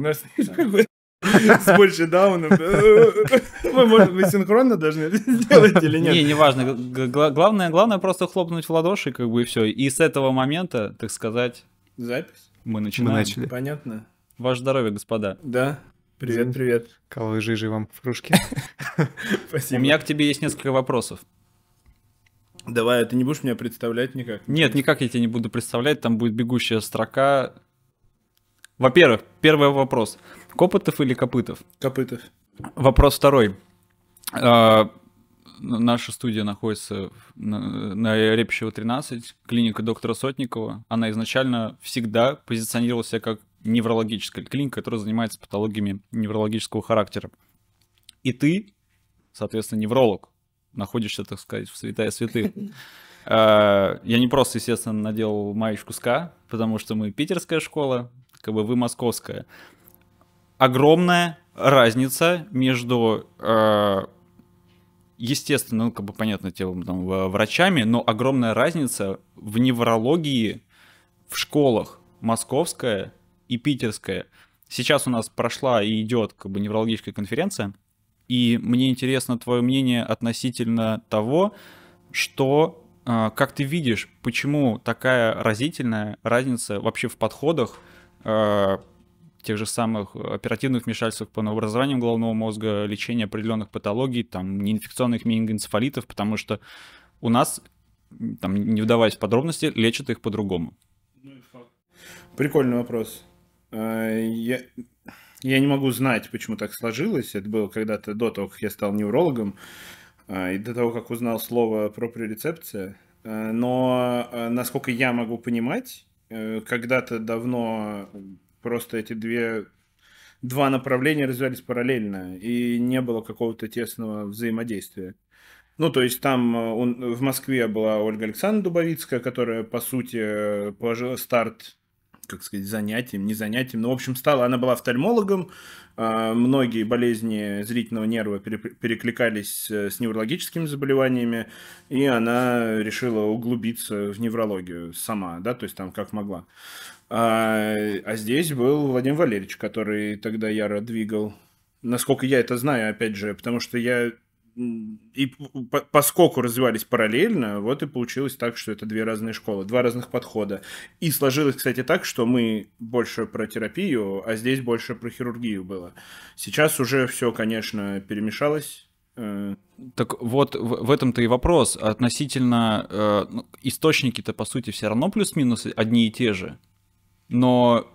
У нас с больше даунов. Мы, может быть, синхронно должны сделать или нет? Не, неважно. Главное, главное просто хлопнуть в ладоши, как бы и все. И с этого момента, так сказать... Запись? Мы начинаем. Мы начали. Понятно. Ваше здоровье, господа. Да. Привет, привет. Каловой жижи вам в кружке. Спасибо. У меня к тебе есть несколько вопросов. Давай, а ты не будешь меня представлять никак? Нет, никак я тебя не буду представлять, там будет бегущая строка. Во-первых, первый вопрос. Копытов или Копытов? Копытов. Вопрос второй. А, наша студия находится на, на Репищева 13, клиника доктора Сотникова. Она изначально всегда позиционировала себя как неврологическая клиника, которая занимается патологиями неврологического характера. И ты, соответственно, невролог, находишься, так сказать, в святая святых. А, я не просто, естественно, надел маечку СКА, потому что мы питерская школа, как бы вы московская. Огромная разница между, а, естественно, ну, как бы понятно, телом, там, врачами, но огромная разница в неврологии в школах московская и питерская. Сейчас у нас прошла и идет как бы неврологическая конференция, и мне интересно твое мнение относительно того, что, а, как ты видишь, почему такая разительная разница вообще в подходах тех же самых оперативных вмешательств по новообразованию головного мозга, лечения определенных патологий, там, неинфекционных менингоэнцефалитов, потому что у нас, там, не вдаваясь в подробности, лечат их по-другому. Прикольный вопрос. А, я, я не могу знать, почему так сложилось. Это было когда-то до того, как я стал неврологом, а, и до того, как узнал слово проприорецепция. Но, насколько я могу понимать, э, когда-то давно просто эти две два направления развивались параллельно, и не было какого-то тесного взаимодействия. Ну, то есть там он, в Москве была Ольга Александровна Дубовицкая, которая, по сути, положила старт как сказать, занятием, не занятием. Ну, в общем, стала, она была офтальмологом, а, многие болезни зрительного нерва перекликались с неврологическими заболеваниями, и она решила углубиться в неврологию сама, да, то есть там как могла. А, а здесь был Владимир Валерьевич, который тогда яро двигал. Насколько я это знаю, опять же, потому что я и поскольку развивались параллельно, вот и получилось так, что это две разные школы, два разных подхода. И сложилось, кстати, так, что мы больше про терапию, а здесь больше про хирургию было. Сейчас уже все, конечно, перемешалось. Э. Так вот, в, этом-то и вопрос. Относительно э, ну, источники-то, по сути, все равно плюс-минус одни и те же. Но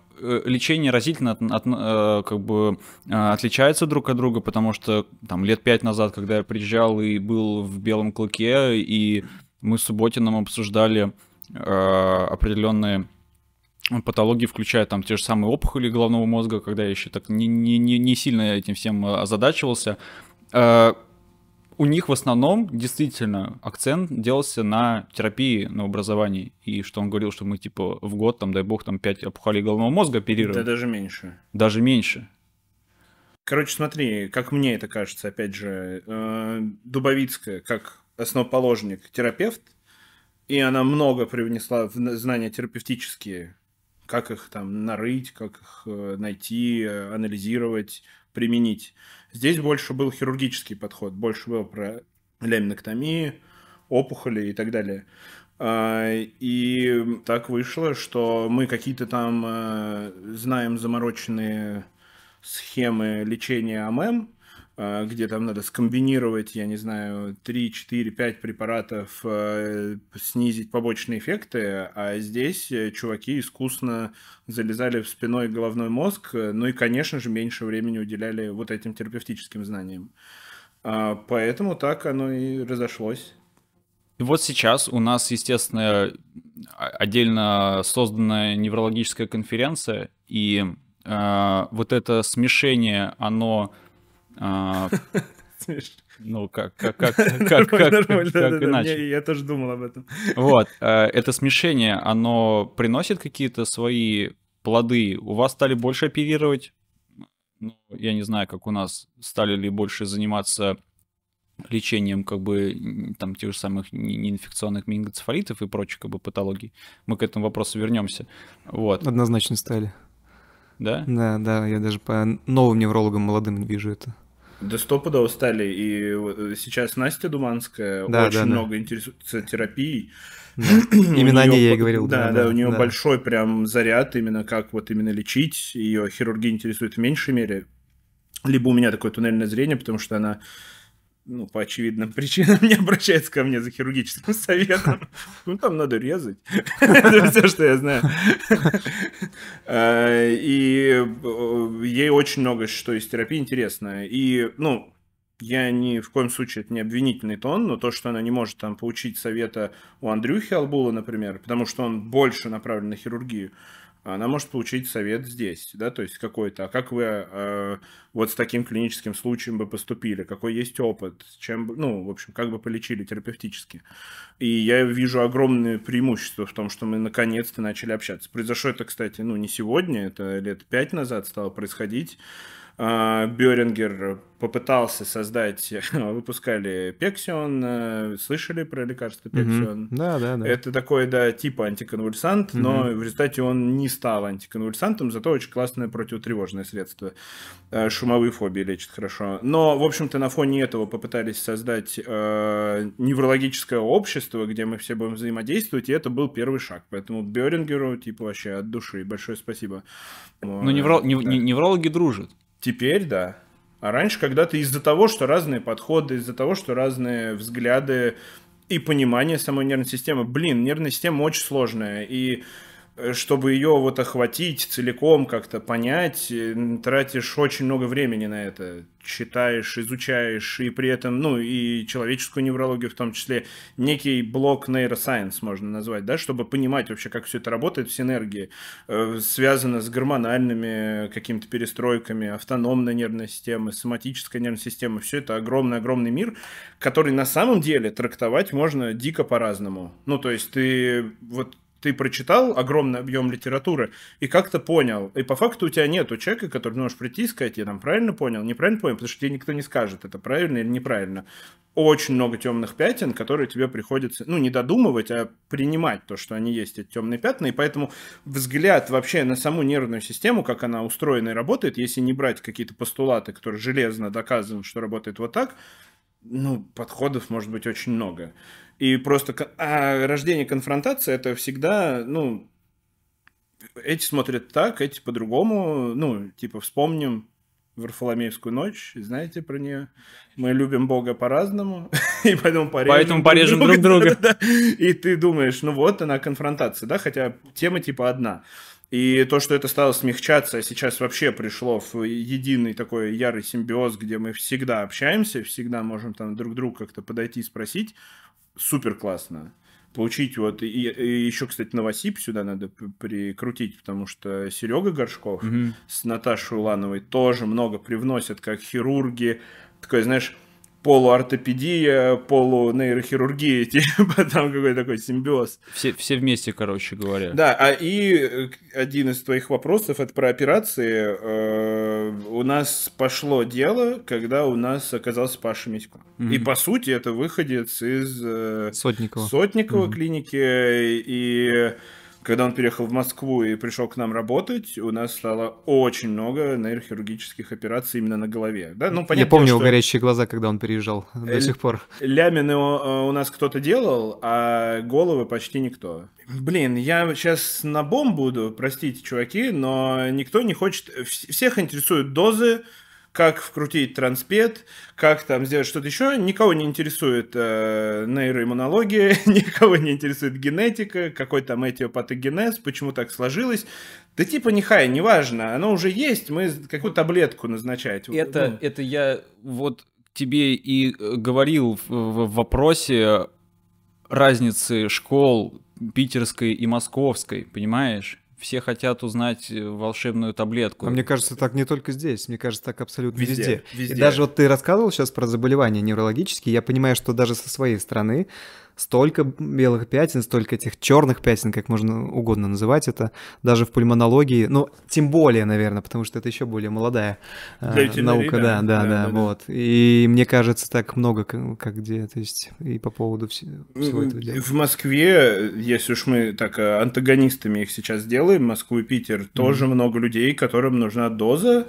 лечение разительно от, от, э, как бы э, отличается друг от друга, потому что там лет пять назад, когда я приезжал и был в Белом Клыке, и мы с Субботиным обсуждали определенные патологии, включая там те же самые опухоли головного мозга, когда я еще так не, не, не сильно этим всем озадачивался у них в основном действительно акцент делался на терапии на образовании. И что он говорил, что мы типа в год, там, дай бог, там 5 опухолей головного мозга оперируем. Да даже меньше. Даже меньше. Короче, смотри, как мне это кажется, опять же, э, Дубовицкая, как основоположник, терапевт, и она много привнесла в знания терапевтические, как их там нарыть, как их э, найти, э, анализировать, применить. Здесь больше был хирургический подход, больше было про ляминоктомию, опухоли и так далее. А, и так вышло, что мы какие-то там э, знаем замороченные схемы лечения АММ, где там надо скомбинировать, я не знаю, 3, 4, 5 препаратов, э, снизить побочные эффекты, а здесь э, чуваки искусно залезали в спиной головной мозг, ну и, конечно же, меньше времени уделяли вот этим терапевтическим знаниям. А, поэтому так оно и разошлось. И вот сейчас у нас, естественно, отдельно созданная неврологическая конференция, и э, вот это смешение, оно ну, как, как, как, как, как, как иначе? Я тоже думал об этом. Вот, э, это смешение, оно приносит какие-то свои плоды? У вас стали больше оперировать? Ну, я не знаю, как у нас, стали ли больше заниматься лечением как бы там тех же самых неинфекционных менингоцефалитов и прочих как бы патологий. Мы к этому вопросу вернемся. Вот. Однозначно стали. да? Да, да, я даже по новым неврологам молодым вижу это. Да стопудово стали. И э, сейчас Настя Думанская Да, очень да, да. много интересуется терапией. Да. Именно о ней я и говорил. Да, да, у нее да. большой прям заряд именно как вот именно лечить. Ее хирургия интересует в меньшей мере. Либо у меня такое туннельное зрение, потому что она ну, по очевидным причинам не обращается ко мне за хирургическим советом. Ну, там надо резать. Это все, что я знаю. Э, И э, ей очень много что из терапии интересно. И, ну, я ни в коем случае это не обвинительный тон, но то, что она не может там получить совета у Андрюхи Албула, например, потому что он больше направлен на хирургию, она может получить совет здесь, да, то есть какой-то, а как вы э, вот с таким клиническим случаем бы поступили, какой есть опыт, чем, ну, в общем, как бы полечили терапевтически. И я вижу огромное преимущество в том, что мы наконец-то начали общаться. Произошло это, кстати, ну, не сегодня, это лет пять назад стало происходить. А, Бёрингер попытался создать, выпускали Пексион, э, слышали про лекарство. Пексион? Да, да, да. Это такой, да, типа антиконвульсант, но в результате он не стал антиконвульсантом, зато очень классное противотревожное средство. Э, Шумовые фобии лечит хорошо. Но, в общем-то, на фоне этого попытались создать э, неврологическое общество, где мы все будем взаимодействовать, и это был первый шаг. Поэтому Бёрингеру, типа, вообще от души большое спасибо. Ну, невро- нев- Да. не- неврологи дружат. Теперь да. А раньше когда-то из-за того, что разные подходы, из-за того, что разные взгляды и понимание самой нервной системы. Блин, нервная система очень сложная. И чтобы ее вот охватить целиком, как-то понять, э, тратишь очень много времени на это. Читаешь, изучаешь, и при этом, ну, и человеческую неврологию в том числе, некий блок нейросайенс можно назвать, да, чтобы понимать вообще, как все это работает в синергии, э, связано с гормональными какими-то перестройками, автономной нервной системы, соматической нервной системы. Все это огромный-огромный мир, который на самом деле трактовать можно дико по-разному. Ну, то есть ты вот ты прочитал огромный объем литературы и как-то понял. И по факту у тебя нет человека, который можешь прийти и сказать, я там правильно понял, неправильно понял, потому что тебе никто не скажет, это правильно или неправильно. Очень много темных пятен, которые тебе приходится, ну, не додумывать, а принимать то, что они есть, эти темные пятна. И поэтому взгляд вообще на саму нервную систему, как она устроена и работает, если не брать какие-то постулаты, которые железно доказаны, что работает вот так, ну, подходов может быть очень много. И просто а рождение конфронтации это всегда, ну, эти смотрят так, эти по-другому, ну, типа вспомним Варфоломеевскую ночь, знаете про нее? Мы любим Бога по-разному, и поэтому порежем, Поэтому порежем друг друга. Да, да. И ты думаешь, ну вот она конфронтация, да, хотя тема типа одна. И то, что это стало смягчаться, а сейчас вообще пришло в единый такой ярый симбиоз, где мы всегда общаемся, всегда можем там друг другу как-то подойти и спросить, супер классно. Получить вот, и, и еще, кстати, Новосип сюда надо прикрутить, потому что Серега Горшков Мгм. с Наташей Улановой тоже много привносят, как хирурги, такой, знаешь, полуортопедия, полунейрохирургия, типа там какой-то такой симбиоз. Все, все вместе, короче говоря. Да, а и э, один из твоих вопросов это про операции. Э, У нас пошло дело, когда у нас оказался Паша Митько. И по сути это выходец из э, Сотникова. Сотникова клиники. И когда он переехал в Москву и пришел к нам работать, у нас стало очень много нейрохирургических операций именно на голове. Да? Ну, Я понятно, помню что его горящие глаза, когда он переезжал Э, до сих пор. Лямины э, у нас кто-то делал, а головы почти никто. Блин, я сейчас на бомб буду, простите, чуваки, но никто не хочет... вс- Всех интересуют дозы, как вкрутить транспет, как там сделать что-то еще. Никого не интересует э, нейроиммунология, никого не интересует генетика, какой там этиопатогенез, почему так сложилось. Да типа нехай, неважно, оно уже есть, мы какую таблетку назначать. Это, Ну, это я вот тебе и э, говорил в, в вопросе разницы школ питерской и московской, понимаешь? Все хотят узнать э, волшебную таблетку. А мне кажется, так не только здесь, мне кажется, так абсолютно Везде, везде. везде. И даже вот ты рассказывал сейчас про заболевания неврологические, я понимаю, что даже со своей стороны столько белых пятен, столько этих черных пятен, как можно угодно называть это, даже в пульмонологии, ну, тем более, наверное, потому что это еще более молодая э, наука, да, да, да, да, вот. И мне кажется, так много, как, как где, то есть и по поводу всего, всего этого дела. В Москве, если уж мы так э, антагонистами их сейчас делаем, Москву и Питер, mm-hmm. тоже много людей, которым нужна доза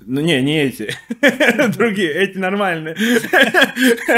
ну, не, не эти. Другие, эти нормальные.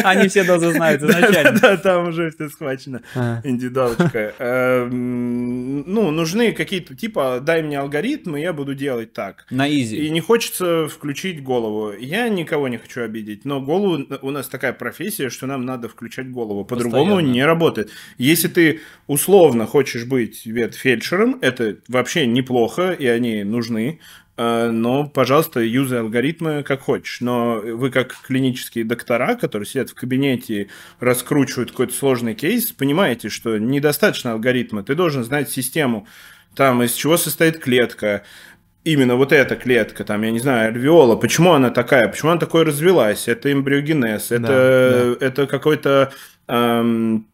Они все дозы знают изначально. Да, там уже все схвачено. А. Индивидуалочка. Эм, ну, нужны какие-то, типа, дай мне алгоритм, и я буду делать так. На изи. И не хочется включить голову. Я никого не хочу обидеть, но голову, у нас такая профессия, что нам надо включать голову. По-другому не работает. Если ты условно хочешь быть ветфельдшером, это вообще неплохо, и они нужны. Э, но, пожалуйста, юзай алгоритмы как хочешь. Но вы как клинические доктора, которые сидят в кабинете, раскручивают какой-то сложный кейс, понимаете, что недостаточно алгоритма. Ты должен знать систему, там, из чего состоит клетка, именно вот эта клетка, там, я не знаю, альвеола, почему она такая, почему она такой развелась, это эмбриогенез, это, да, да. это какой-то эм,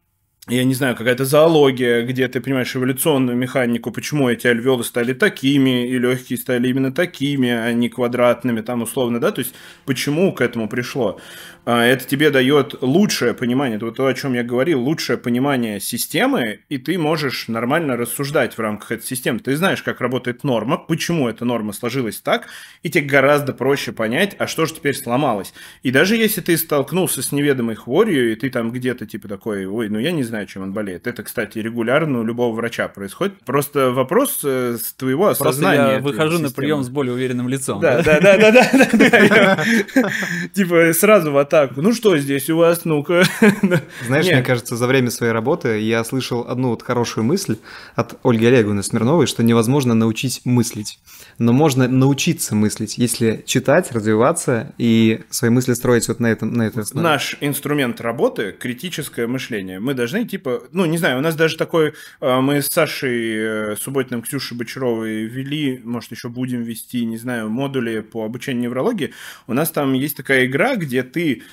я не знаю, какая-то зоология, где ты понимаешь эволюционную механику, почему эти альвеолы стали такими, и легкие стали именно такими, а не квадратными, там условно, да, то есть почему к этому пришло. А, это тебе дает лучшее понимание, это вот то, о чем я говорил, лучшее понимание системы, и ты можешь нормально рассуждать в рамках этой системы. Ты знаешь, как работает норма, почему эта норма сложилась так, и тебе гораздо проще понять, а что же теперь сломалось. И даже если ты столкнулся с неведомой хворью, и ты там где-то типа такой, ой, ну я не знаю, чем он болеет. Это, кстати, регулярно у любого врача происходит. Просто вопрос э, с твоего осознания. Просто я выхожу на прием с более уверенным лицом. Да, да, да, да, да. Типа сразу вот так, ну что здесь у вас, ну-ка. Знаешь, Нет. мне кажется, за время своей работы я слышал одну вот хорошую мысль от Ольги Олеговны Смирновой, что невозможно научить мыслить. Но можно научиться мыслить, если читать, развиваться и свои мысли строить вот на этом на этой основе. Наш инструмент работы – критическое мышление. Мы должны, типа, ну, не знаю, у нас даже такой, а, мы с Сашей э, Субботиным, Ксюшей Бочаровой вели, может, еще будем вести, не знаю, модули по обучению неврологии. У нас там есть такая игра, где ты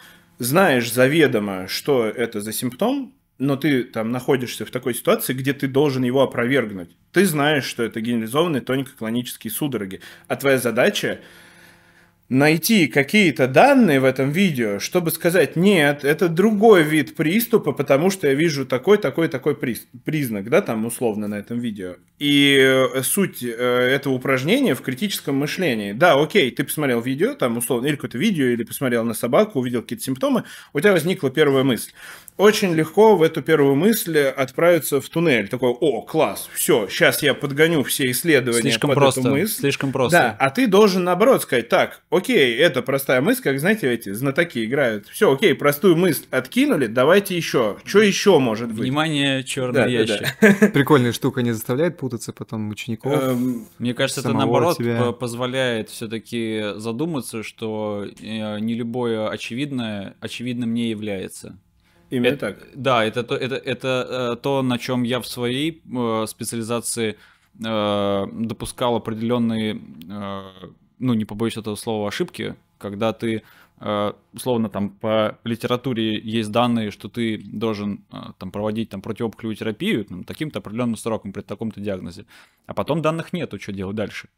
знаешь заведомо, что это за симптом, но ты там находишься в такой ситуации, где ты должен его опровергнуть. Ты знаешь, что это генерализованные тонико-клонические судороги, а твоя задача найти какие-то данные в этом видео, чтобы сказать, нет, это другой вид приступа, потому что я вижу такой, такой, такой признак, да, там условно на этом видео. И э, суть э, этого упражнения в критическом мышлении. Да, окей, ты посмотрел видео, там условно, или какое-то видео, или посмотрел на собаку, увидел какие-то симптомы, у тебя возникла первая мысль очень легко в эту первую мысль отправиться в туннель. Такой, о, класс, все, сейчас я подгоню все исследования слишком под просто, эту мысль. Слишком просто. Да, а ты должен наоборот сказать, так, окей, это простая мысль, как, знаете, эти знатоки играют. Все, окей, простую мысль откинули, давайте еще. Что еще может быть? Внимание, черный да, ящик. Да, да. Прикольная штука, не заставляет путаться потом учеников. Эм, Мне кажется, это наоборот тебя. позволяет все-таки задуматься, что э, не любое очевидное очевидным не является. Именно это, так. Да, это то, это, это э, то, на чем я в своей э, специализации э, допускал определенные, ну, не побоюсь этого слова, ошибки, когда ты, условно, там по литературе есть данные, что ты должен там проводить там противоопухолевую терапию там, таким-то определенным сроком при таком-то диагнозе, а потом данных нету, что делать дальше.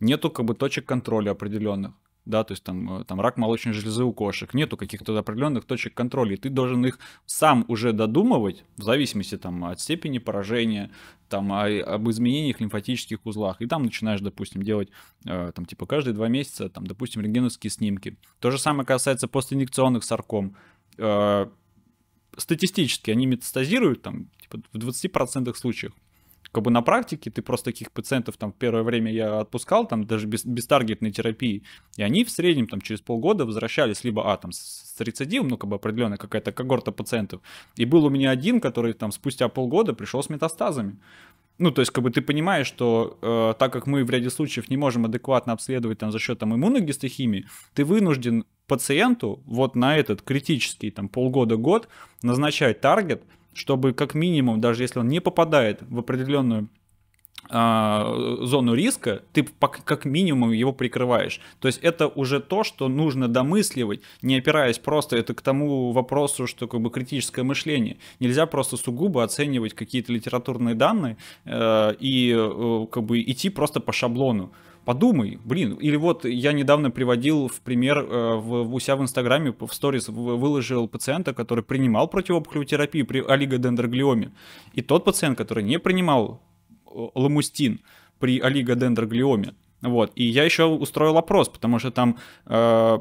Нету как бы точек контроля определенных да, то есть там, э, там рак молочной железы у кошек, нету каких-то определенных точек контроля, и ты должен их сам уже додумывать, в зависимости там от степени поражения, там о, об изменениях лимфатических узлах, и там начинаешь, допустим, делать э, там типа каждые два месяца, там, допустим, рентгеновские снимки. То же самое касается постинъекционных сарком. Э, статистически они метастазируют там типа в 20% случаев как бы на практике ты просто таких пациентов там в первое время я отпускал, там даже без, без таргетной терапии, и они в среднем там через полгода возвращались либо, а, там с рецидивом, ну, как бы определенная какая-то когорта пациентов, и был у меня один, который там спустя полгода пришел с метастазами. Ну, то есть, как бы ты понимаешь, что э, так как мы в ряде случаев не можем адекватно обследовать там за счет там иммуногистохимии, ты вынужден пациенту вот на этот критический там полгода-год назначать таргет, чтобы как минимум, даже если он не попадает в определенную а, зону риска, ты как минимум его прикрываешь. То есть это уже то, что нужно домысливать, не опираясь просто это к тому вопросу, что как бы критическое мышление. Нельзя просто сугубо оценивать какие-то литературные данные э, и э, как бы идти просто по шаблону. Подумай, блин, или вот я недавно приводил в пример э, в, у себя в Инстаграме в сторис выложил пациента, который принимал противоопухолевую терапию при олигодендроглиоме. И тот пациент, который не принимал ламустин при олигодендроглиоме. Вот. И я еще устроил опрос, потому что там э,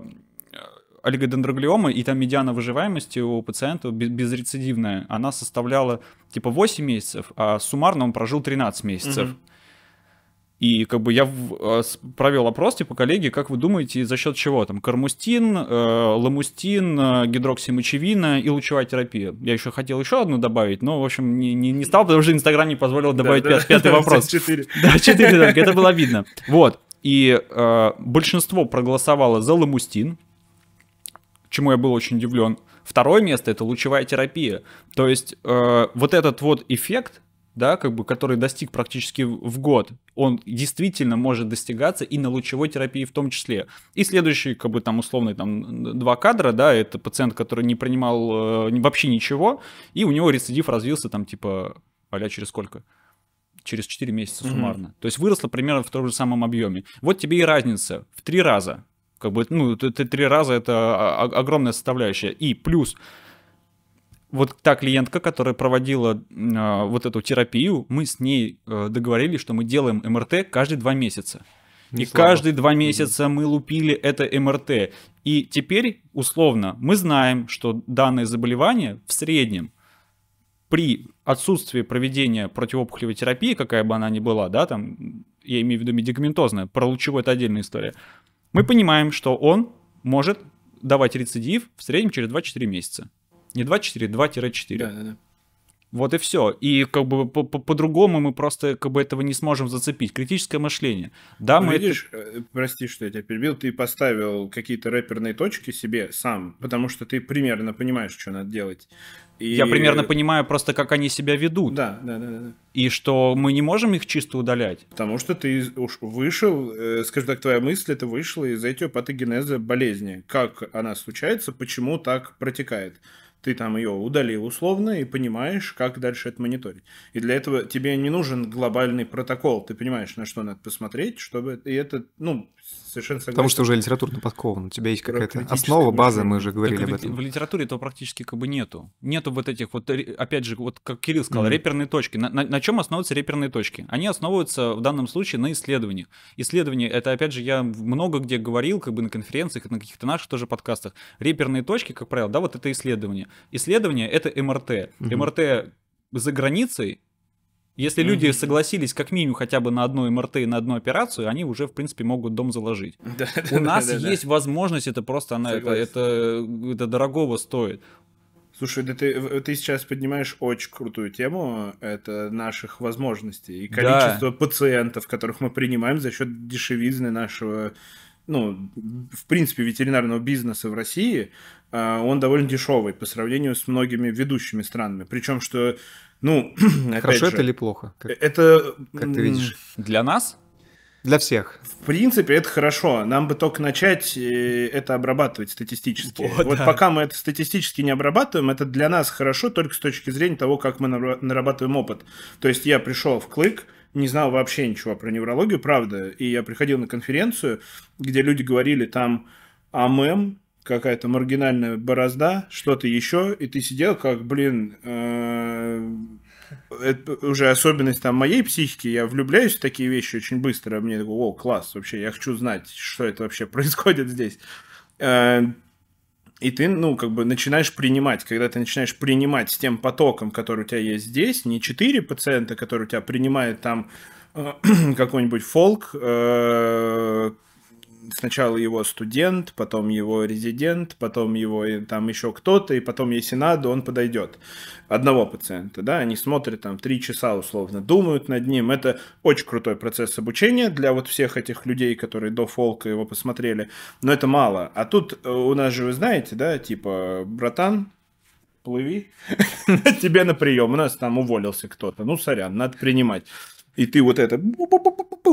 олигодендроглиома, и там медиана выживаемости у пациента безрецидивная, она составляла типа 8 месяцев, а суммарно он прожил 13 месяцев. Угу. И как бы я а, провел опрос, типа, коллеги, как вы думаете, за счет чего? Там кармустин, э, ламустин, э, гидроксимочевина и лучевая терапия. Я еще хотел еще одну добавить, но, в общем, не, не, не стал, потому что Инстаграм не позволил добавить да, пят, да, пятый да, вопрос. Четыре. Да, четыре, да, это было видно. Вот. И э, большинство проголосовало за ламустин, чему я был очень удивлен. Второе место это лучевая терапия. То есть э, вот этот вот эффект да, как бы, который достиг практически в год, он действительно может достигаться и на лучевой терапии в том числе. И следующий, как бы, там, условный, там, два кадра, да, это пациент, который не принимал э, вообще ничего, и у него рецидив развился, там, типа, а через сколько? Через 4 месяца суммарно. Mm-hmm. То есть выросло примерно в том же самом объеме. Вот тебе и разница в три раза. Как бы, ну, три раза это огромная составляющая. И плюс вот та клиентка, которая проводила э, вот эту терапию, мы с ней э, договорились, что мы делаем МРТ каждые два месяца. Не и слабо. каждые два месяца мы лупили это МРТ. И теперь, условно, мы знаем, что данное заболевание в среднем при отсутствии проведения противоопухолевой терапии, какая бы она ни была, да, там, я имею в виду медикаментозная, про лучевой это отдельная история, мы понимаем, что он может давать рецидив в среднем через 2-4 месяца. Не 2-4, 2-4. Да, да, да. Вот и все. И как бы по-другому мы просто как бы этого не сможем зацепить. Критическое мышление. Да, ну, мы видишь, это... прости, что я тебя перебил, ты поставил какие-то рэперные точки себе сам, потому что ты примерно понимаешь, что надо делать. И... Я примерно понимаю просто, как они себя ведут. Да, да, да, да. И что мы не можем их чисто удалять. Потому что ты уж вышел, э, скажем так, твоя мысль это вышла из этих патогенеза болезни. Как она случается, почему так протекает ты там ее удалил условно и понимаешь, как дальше это мониторить. И для этого тебе не нужен глобальный протокол. Ты понимаешь, на что надо посмотреть, чтобы... И это, ну, совершенно согласен. Потому что уже литературно подкован. У тебя есть какая-то основа, база, мы уже говорили так об этом. В литературе этого практически как бы нету. Нету вот этих вот, опять же, вот как Кирилл сказал, mm-hmm. реперные точки. На, на, на чем основываются реперные точки? Они основываются в данном случае на исследованиях. Исследования, это опять же я много где говорил, как бы на конференциях, на каких-то наших тоже подкастах. Реперные точки, как правило, да, вот это исследование. Исследование — это МРТ. Mm-hmm. МРТ за границей если mm-hmm. люди согласились как минимум хотя бы на одну МРТ и на одну операцию, они уже, в принципе, могут дом заложить. Да, У нас да, есть возможность, это просто она, это, это, это дорогого стоит. Слушай, да ты, ты сейчас поднимаешь очень крутую тему, это наших возможностей и количество да. пациентов, которых мы принимаем за счет дешевизны нашего, ну, в принципе, ветеринарного бизнеса в России, а, он довольно дешевый по сравнению с многими ведущими странами. Причем, что ну, Хорошо же, это или плохо? Как, это... Как ты видишь? Для нас? Для всех. В принципе, это хорошо. Нам бы только начать э, это обрабатывать статистически. О, вот да. пока мы это статистически не обрабатываем, это для нас хорошо только с точки зрения того, как мы нарабатываем опыт. То есть я пришел в Клык, не знал вообще ничего про неврологию, правда, и я приходил на конференцию, где люди говорили там АММ, какая-то маргинальная борозда, что-то еще, и ты сидел как, блин, э, это уже особенность там моей психики, я влюбляюсь в такие вещи очень быстро, мне такой, о, класс, вообще, я хочу знать, что это вообще происходит здесь. Э, и ты, ну, как бы начинаешь принимать, когда ты начинаешь принимать с тем потоком, который у тебя есть здесь, не четыре пациента, которые у тебя принимает там э, какой-нибудь фолк, сначала его студент, потом его резидент, потом его там еще кто-то, и потом, если надо, он подойдет. Одного пациента, да, они смотрят там три часа условно, думают над ним. Это очень крутой процесс обучения для вот всех этих людей, которые до фолка его посмотрели, но это мало. А тут э, у нас же, вы знаете, да, типа, братан, плыви, тебе на прием, у нас там уволился кто-то, ну, сорян, надо принимать И ты вот это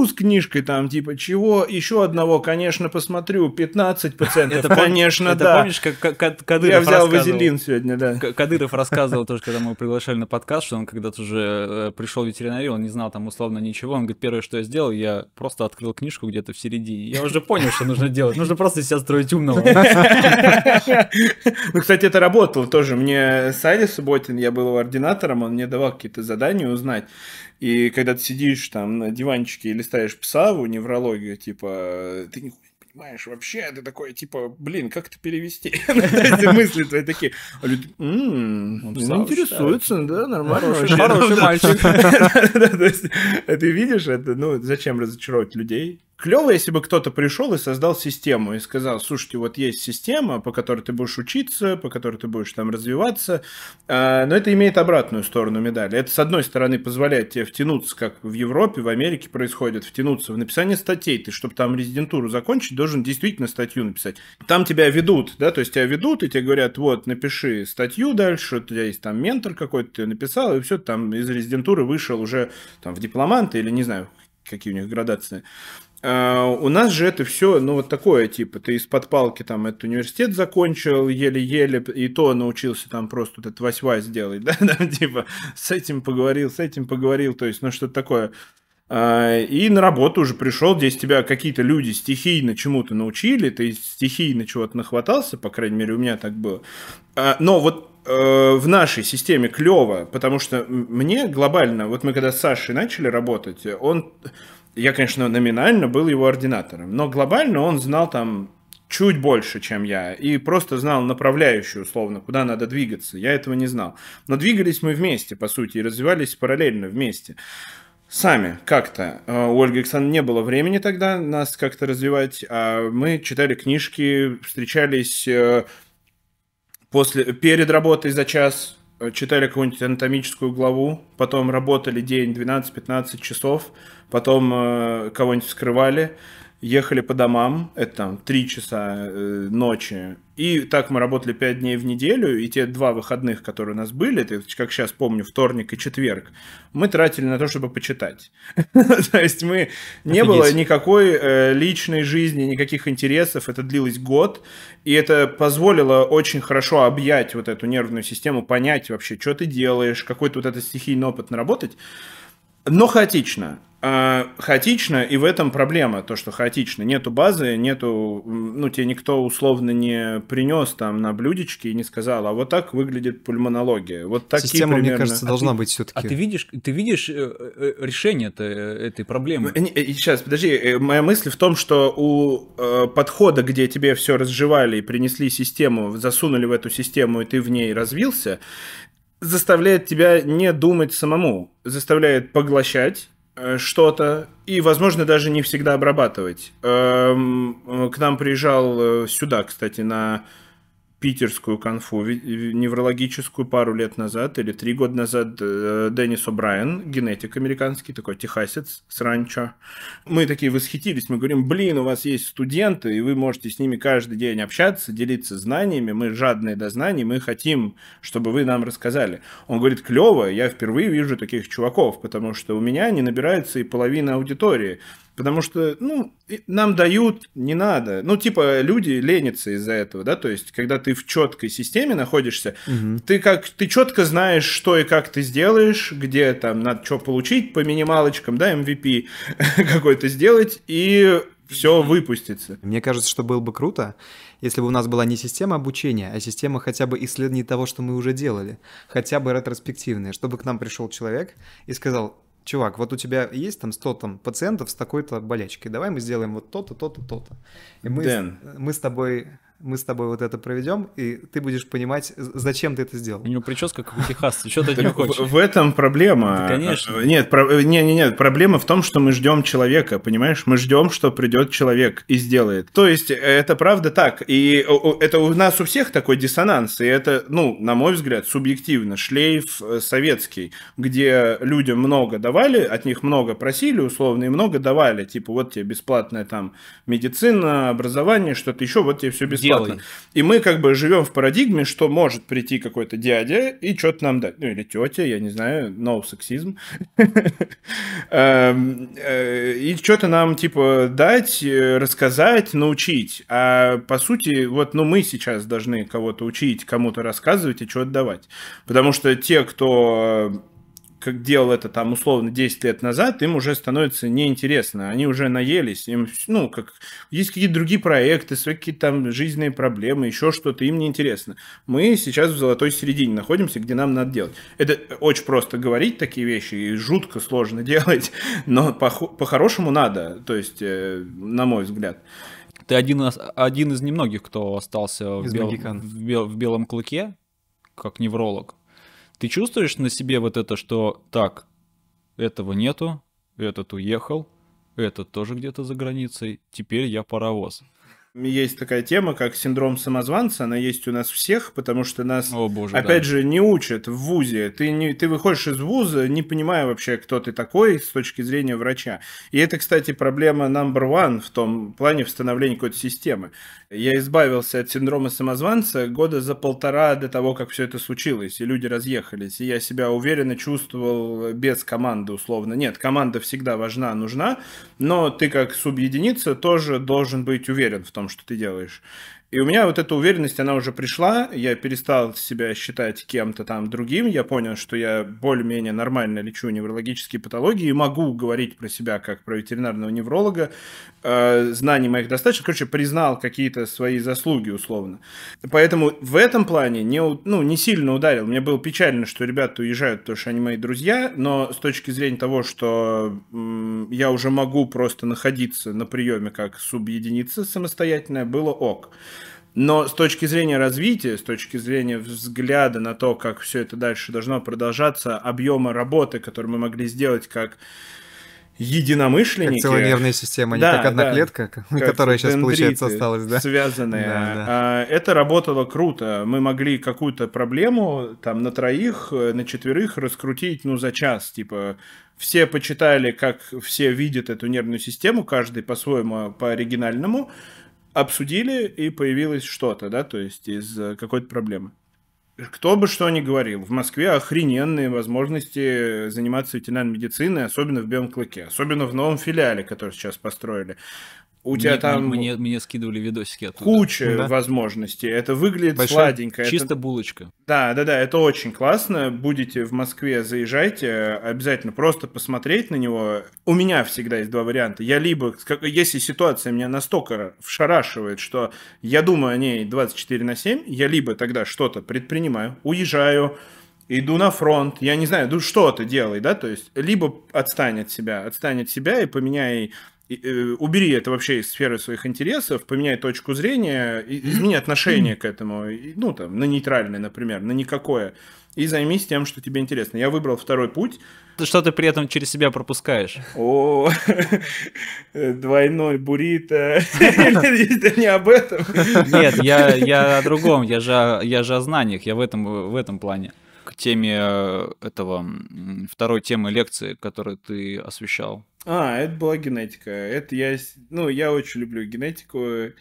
с книжкой там, типа, чего? Еще одного, конечно, посмотрю. 15 пациентов, это, конечно, это да. помнишь, как Кадыров Я взял вазелин сегодня, да. Кадыров рассказывал тоже, когда мы приглашали на подкаст, что он когда-то уже э, пришел в ветеринарию, он не знал там условно ничего. Он говорит, первое, что я сделал, я просто открыл книжку где-то в середине. Я уже понял, что нужно делать. Нужно просто себя строить умного. Ну, кстати, это работало тоже. Мне Сайли Субботин, я был его ординатором, он мне давал какие-то задания узнать. И когда ты сидишь там на диванчике и листаешь пса в неврологию, типа, ты не понимаешь вообще, ты такой, типа, блин, как это перевести? Эти мысли твои такие. А люди, интересуются, да, нормально. Хороший мальчик. Ты видишь это? Ну, зачем разочаровать людей? Клево, если бы кто-то пришел и создал систему и сказал, слушайте, вот есть система, по которой ты будешь учиться, по которой ты будешь там развиваться, а, но это имеет обратную сторону медали. Это, с одной стороны, позволяет тебе втянуться, как в Европе, в Америке происходит, втянуться в написание статей. Ты, чтобы там резидентуру закончить, должен действительно статью написать. Там тебя ведут, да, то есть тебя ведут, и тебе говорят, вот, напиши статью дальше, у тебя есть там ментор какой-то, ты написал, и все, там из резидентуры вышел уже там в дипломанты или не знаю, какие у них градации. А, у нас же это все, ну, вот такое, типа, ты из-под палки там этот университет закончил, еле-еле, и то научился там просто вот этот вась-вась сделать, да, там, типа, с этим поговорил, с этим поговорил, то есть, ну, что-то такое. А, и на работу уже пришел, здесь тебя какие-то люди стихийно чему-то научили, ты стихийно чего-то нахватался, по крайней мере, у меня так было. А, но вот э, в нашей системе клево, потому что мне глобально, вот мы когда с Сашей начали работать, он я, конечно, номинально был его ординатором, но глобально он знал там чуть больше, чем я, и просто знал направляющую, условно, куда надо двигаться. Я этого не знал. Но двигались мы вместе, по сути, и развивались параллельно вместе. Сами как-то. Э, у Ольги Александровны не было времени тогда нас как-то развивать, а мы читали книжки, встречались э, после, перед работой за час, читали какую-нибудь анатомическую главу, потом работали день 12-15 часов, потом э, кого-нибудь вскрывали, ехали по домам, это там 3 часа э, ночи, и так мы работали 5 дней в неделю, и те два выходных, которые у нас были, это, как сейчас помню, вторник и четверг, мы тратили на то, чтобы почитать. То есть мы... Не было никакой э, личной жизни, никаких интересов, это длилось год, и это позволило очень хорошо объять вот эту нервную систему, понять вообще, что ты делаешь, какой-то вот этот стихийный опыт наработать, но хаотично. А, хаотично, и в этом проблема, то, что хаотично. Нету базы, нету, ну, тебе никто условно не принес там на блюдечке и не сказал, а вот так выглядит пульмонология. Вот такие Система, примерно... мне кажется, должна а быть все-таки. А ты видишь, ты видишь э, э, решение этой проблемы? Сейчас, подожди, э, моя мысль в том, что у подхода, где тебе все разжевали и принесли систему, засунули в эту систему, и ты в ней развился, заставляет тебя не думать самому, заставляет поглощать Э, что-то и, возможно, даже не всегда обрабатывать. Эм, э, к нам приезжал э, сюда, кстати, на питерскую конфу неврологическую пару лет назад или три года назад э, Деннис О'Брайен, генетик американский, такой техасец с ранчо. Мы такие восхитились, мы говорим, блин, у вас есть студенты, и вы можете с ними каждый день общаться, делиться знаниями, мы жадные до знаний, мы хотим, чтобы вы нам рассказали. Он говорит, клево, я впервые вижу таких чуваков, потому что у меня не набирается и половина аудитории. Потому что, ну, нам дают, не надо. Ну, типа, люди ленятся из-за этого, да, то есть, когда ты в четкой системе находишься, угу. ты как, ты четко знаешь, что и как ты сделаешь, где там надо что получить по минималочкам, да, MVP какой-то сделать, и все выпустится. Мне кажется, что было бы круто, если бы у нас была не система обучения, а система хотя бы исследований того, что мы уже делали, хотя бы ретроспективная, чтобы к нам пришел человек и сказал, чувак, вот у тебя есть там 100 там, пациентов с такой-то болячкой, давай мы сделаем вот то-то, то-то, то-то. И мы, мы с тобой мы с тобой вот это проведем, и ты будешь понимать, зачем ты это сделал. У него прическа как у техасца, что ты не хочешь? В этом проблема. Конечно. Нет, нет, нет, проблема в том, что мы ждем человека, понимаешь? Мы ждем, что придет человек и сделает. То есть это правда так, и это у нас у всех такой диссонанс, и это, ну, на мой взгляд, субъективно, шлейф э, советский, где людям много давали, от них много просили, условно, и много давали, типа вот тебе бесплатная там медицина, образование, что-то еще, вот тебе все бесплатно бесплатно. И мы как бы живем в парадигме, что может прийти какой-то дядя и что-то нам дать. Ну, или тетя, я не знаю, no сексизм. Эм, э, и что-то нам, типа, дать, э, рассказать, научить. А по сути, вот, ну, мы сейчас должны кого-то учить, кому-то рассказывать и что-то давать. Потому что те, кто как делал это там условно 10 лет назад, им уже становится неинтересно. Они уже наелись. Им, ну, как, есть какие-то другие проекты, свои какие-то там жизненные проблемы, еще что-то, им неинтересно. Мы сейчас в золотой середине находимся, где нам надо делать. Это очень просто говорить такие вещи, и жутко сложно делать, но по- по-хорошему надо, то есть, э, на мой взгляд. Ты один, один из немногих, кто остался в, бел, в, бел, в белом клыке, как невролог. Ты чувствуешь на себе вот это, что так, этого нету, этот уехал, этот тоже где-то за границей, теперь я паровоз. Есть такая тема, как синдром самозванца, она есть у нас всех, потому что нас, О, боже, опять да. же, не учат в ВУЗе. Ты, не, ты выходишь из ВУЗа, не понимая вообще, кто ты такой с точки зрения врача. И это, кстати, проблема number one в том плане становления какой-то системы. Я избавился от синдрома самозванца года за полтора до того, как все это случилось, и люди разъехались. И я себя уверенно чувствовал без команды, условно. Нет, команда всегда важна, нужна, но ты как субъединица тоже должен быть уверен в том, что ты делаешь. И у меня вот эта уверенность, она уже пришла, я перестал себя считать кем-то там другим, я понял, что я более-менее нормально лечу неврологические патологии и могу говорить про себя как про ветеринарного невролога, э, знаний моих достаточно, короче, признал какие-то свои заслуги условно. Поэтому в этом плане не, ну, не сильно ударил. Мне было печально, что ребята уезжают, потому что они мои друзья, но с точки зрения того, что я уже могу просто находиться на приеме как субъединица самостоятельная, было ок. Но с точки зрения развития, с точки зрения взгляда на то, как все это дальше должно продолжаться, объема работы, которую мы могли сделать как единомышленники. Как целая нервная система, да, не как одна да, клетка, как которая сейчас, получается, осталась, да? Связанная. Да, да. А, это работало круто. Мы могли какую-то проблему там на троих, на четверых раскрутить, ну, за час. Типа, все почитали, как все видят эту нервную систему, каждый по-своему, по-оригинальному обсудили, и появилось что-то, да, то есть из э, какой-то проблемы. Кто бы что ни говорил, в Москве охрененные возможности заниматься ветеринарной медициной, особенно в Белом Клыке, особенно в новом филиале, который сейчас построили. У тебя там мне, мне скидывали видосики оттуда. Куча да? возможностей. Это выглядит Большая, сладенько. Чисто это... булочка. Да, да, да, это очень классно. Будете в Москве, заезжайте, обязательно просто посмотреть на него. У меня всегда есть два варианта. Я либо, если ситуация меня настолько вшарашивает, что я думаю о ней 24 на 7, я либо тогда что-то предпринимаю, уезжаю, иду на фронт, я не знаю, ну что-то делай, да, то есть либо отстань от себя, отстань от себя и поменяй убери это вообще из сферы своих интересов, поменяй точку зрения, измени отношение к этому, ну, там, на нейтральное, например, на никакое, и займись тем, что тебе интересно. Я выбрал второй путь. Что ты при этом через себя пропускаешь? О, двойной буррито. Это не об этом. Нет, я, я о другом, я же, я же о знаниях, я в этом, в этом плане. К теме э, этого, второй темы лекции, которую ты освещал. А, это была генетика. Это я, ну, я очень люблю генетику.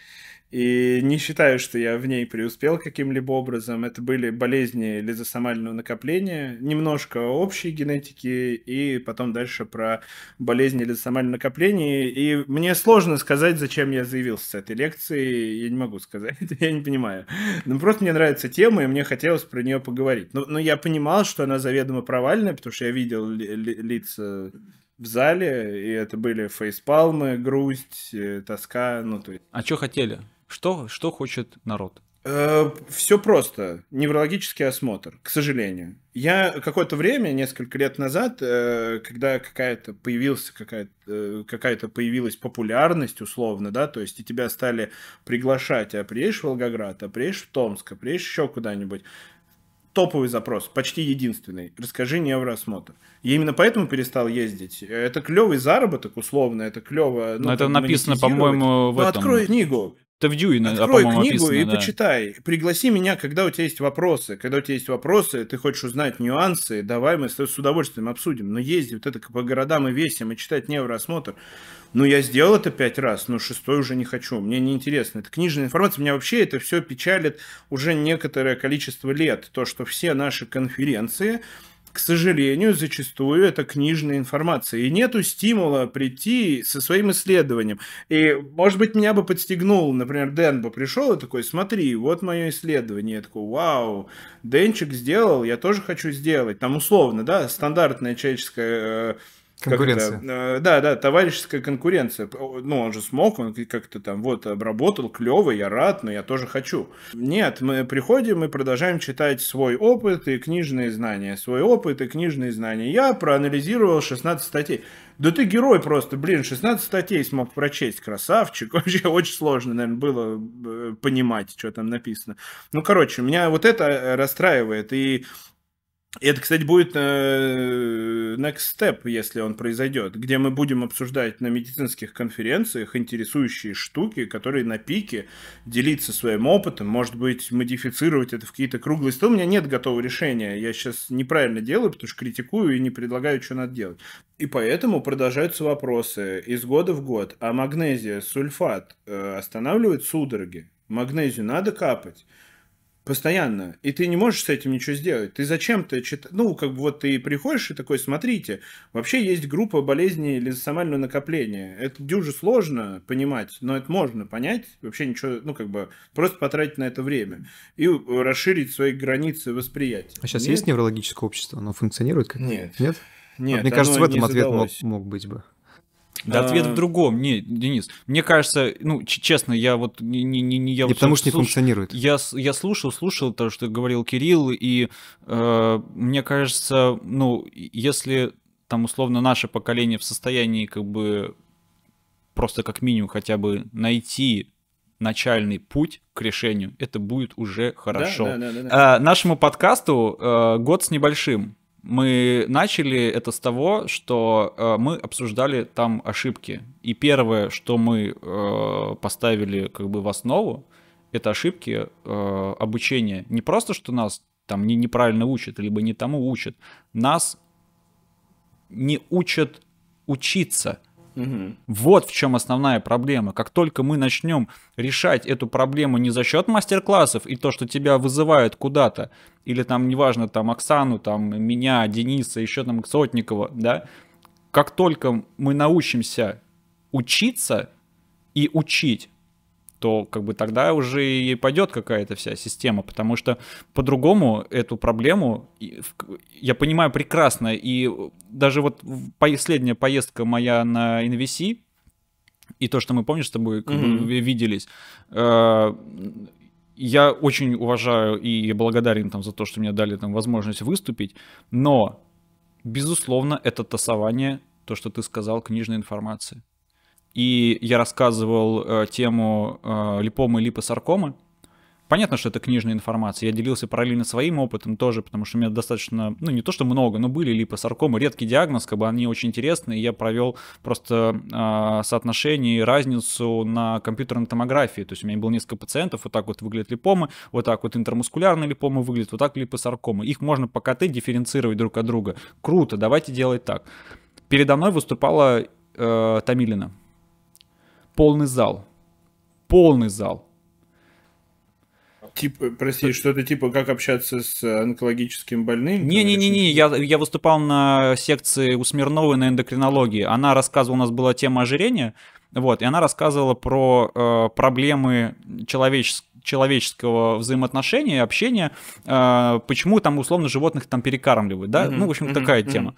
И не считаю, что я в ней преуспел каким-либо образом. Это были болезни лизосомального накопления, немножко общей генетики, и потом дальше про болезни лизосомального накопления. И мне сложно сказать, зачем я заявился с этой лекции. Я не могу сказать, я не понимаю. Но просто мне нравится тема, и мне хотелось про нее поговорить. Но, но я понимал, что она заведомо провальная, потому что я видел ли, ли, лица в зале, и это были фейспалмы, грусть, э, тоска, ну то есть. А что хотели? Что, что хочет народ? Э, все просто. Неврологический осмотр, к сожалению. Я какое-то время, несколько лет назад, э, когда какая-то появилась какая-то какая-то появилась популярность условно, да, то есть и тебя стали приглашать, а приедешь в Волгоград, а приедешь в Томск, а приедешь еще куда-нибудь топовый запрос, почти единственный. Расскажи невроосмотр. Я именно поэтому перестал ездить. Это клевый заработок, условно, это клево. Ну, Но это написано, по-моему, в ну, этом. открой книгу. Это в Дьюи, Открой книгу описано, и да. почитай. Пригласи меня, когда у тебя есть вопросы. Когда у тебя есть вопросы, ты хочешь узнать нюансы, давай мы с удовольствием обсудим. Но ездить вот это по городам и весям и читать невроосмотр, ну, я сделал это пять раз, но шестой уже не хочу. Мне неинтересно. Это книжная информация. Меня вообще это все печалит уже некоторое количество лет. То, что все наши конференции к сожалению, зачастую это книжная информация. И нету стимула прийти со своим исследованием. И, может быть, меня бы подстегнул, например, Дэн бы пришел и такой, смотри, вот мое исследование. Я такой, вау, Дэнчик сделал, я тоже хочу сделать. Там условно, да, стандартная человеческая э, Конкуренция. Э, да, да, товарищеская конкуренция. Ну, он же смог, он как-то там вот обработал, клево, я рад, но я тоже хочу. Нет, мы приходим и продолжаем читать свой опыт и книжные знания. Свой опыт и книжные знания. Я проанализировал 16 статей. Да ты герой просто, блин, 16 статей смог прочесть, красавчик. Вообще очень сложно, наверное, было э, понимать, что там написано. Ну, короче, меня вот это расстраивает. И это, кстати, будет э, next step, если он произойдет, где мы будем обсуждать на медицинских конференциях интересующие штуки, которые на пике, делиться своим опытом, может быть, модифицировать это в какие-то круглые столы. У меня нет готового решения. Я сейчас неправильно делаю, потому что критикую и не предлагаю, что надо делать. И поэтому продолжаются вопросы из года в год. А магнезия, сульфат э, останавливает судороги? Магнезию надо капать? Постоянно. И ты не можешь с этим ничего сделать. Ты зачем-то читаешь... Ну, как бы вот ты приходишь и такой, смотрите, вообще есть группа болезней лизосомального накопления. Это дюже сложно понимать, но это можно понять. Вообще ничего, ну, как бы, просто потратить на это время. И расширить свои границы восприятия. А сейчас Нет? есть неврологическое общество? Оно функционирует как Нет. Нет? Нет, Мне кажется, в этом ответ мог, мог быть бы. Да, ответ в а. другом. Не, Денис, мне кажется, ну, честно, я вот не, не, не я не вот потому что не функционирует. Я, я слушал, слушал то, что говорил Кирилл, и э, мне кажется, ну, если там условно наше поколение в состоянии как бы просто как минимум хотя бы найти начальный путь к решению, это будет уже хорошо. Да, да, да, да, да. А, нашему подкасту э, год с небольшим. Мы начали это с того, что э, мы обсуждали там ошибки. И первое, что мы э, поставили как бы в основу, это ошибки э, обучения. Не просто, что нас там не, неправильно учат, либо не тому учат. Нас не учат учиться – Угу. Вот в чем основная проблема. Как только мы начнем решать эту проблему не за счет мастер-классов и то, что тебя вызывают куда-то, или там, неважно, там Оксану, там меня, Дениса, еще там Сотникова, да, как только мы научимся учиться и учить, то как бы тогда уже и пойдет какая-то вся система, потому что по-другому эту проблему я понимаю прекрасно, и даже вот последняя поездка моя на NVC, и то, что мы, помнишь, с тобой mm-hmm. виделись, э, я очень уважаю и благодарен там за то, что мне дали там возможность выступить, но, безусловно, это тасование, то, что ты сказал, книжной информации и я рассказывал э, тему э, липомы и липосаркомы. Понятно, что это книжная информация. Я делился параллельно своим опытом тоже, потому что у меня достаточно, ну не то что много, но были липосаркомы, редкий диагноз, как бы они очень интересные. Я провел просто э, соотношение и разницу на компьютерной томографии. То есть у меня было несколько пациентов, вот так вот выглядят липомы, вот так вот интермускулярные липомы выглядят, вот так липосаркомы. Их можно по КТ дифференцировать друг от друга. Круто, давайте делать так. Передо мной выступала э, Тамилина полный зал. Полный зал. Типа, прости, что-то типа как общаться с онкологическим больным? Не-не-не, я, я выступал на секции у Смирновой на эндокринологии. Она рассказывала, у нас была тема ожирения, вот, и она рассказывала про э, проблемы человеческого человеческого взаимоотношения, общения, э, почему там условно животных там перекармливают, да, mm-hmm. ну, в общем, mm-hmm. такая mm-hmm. тема.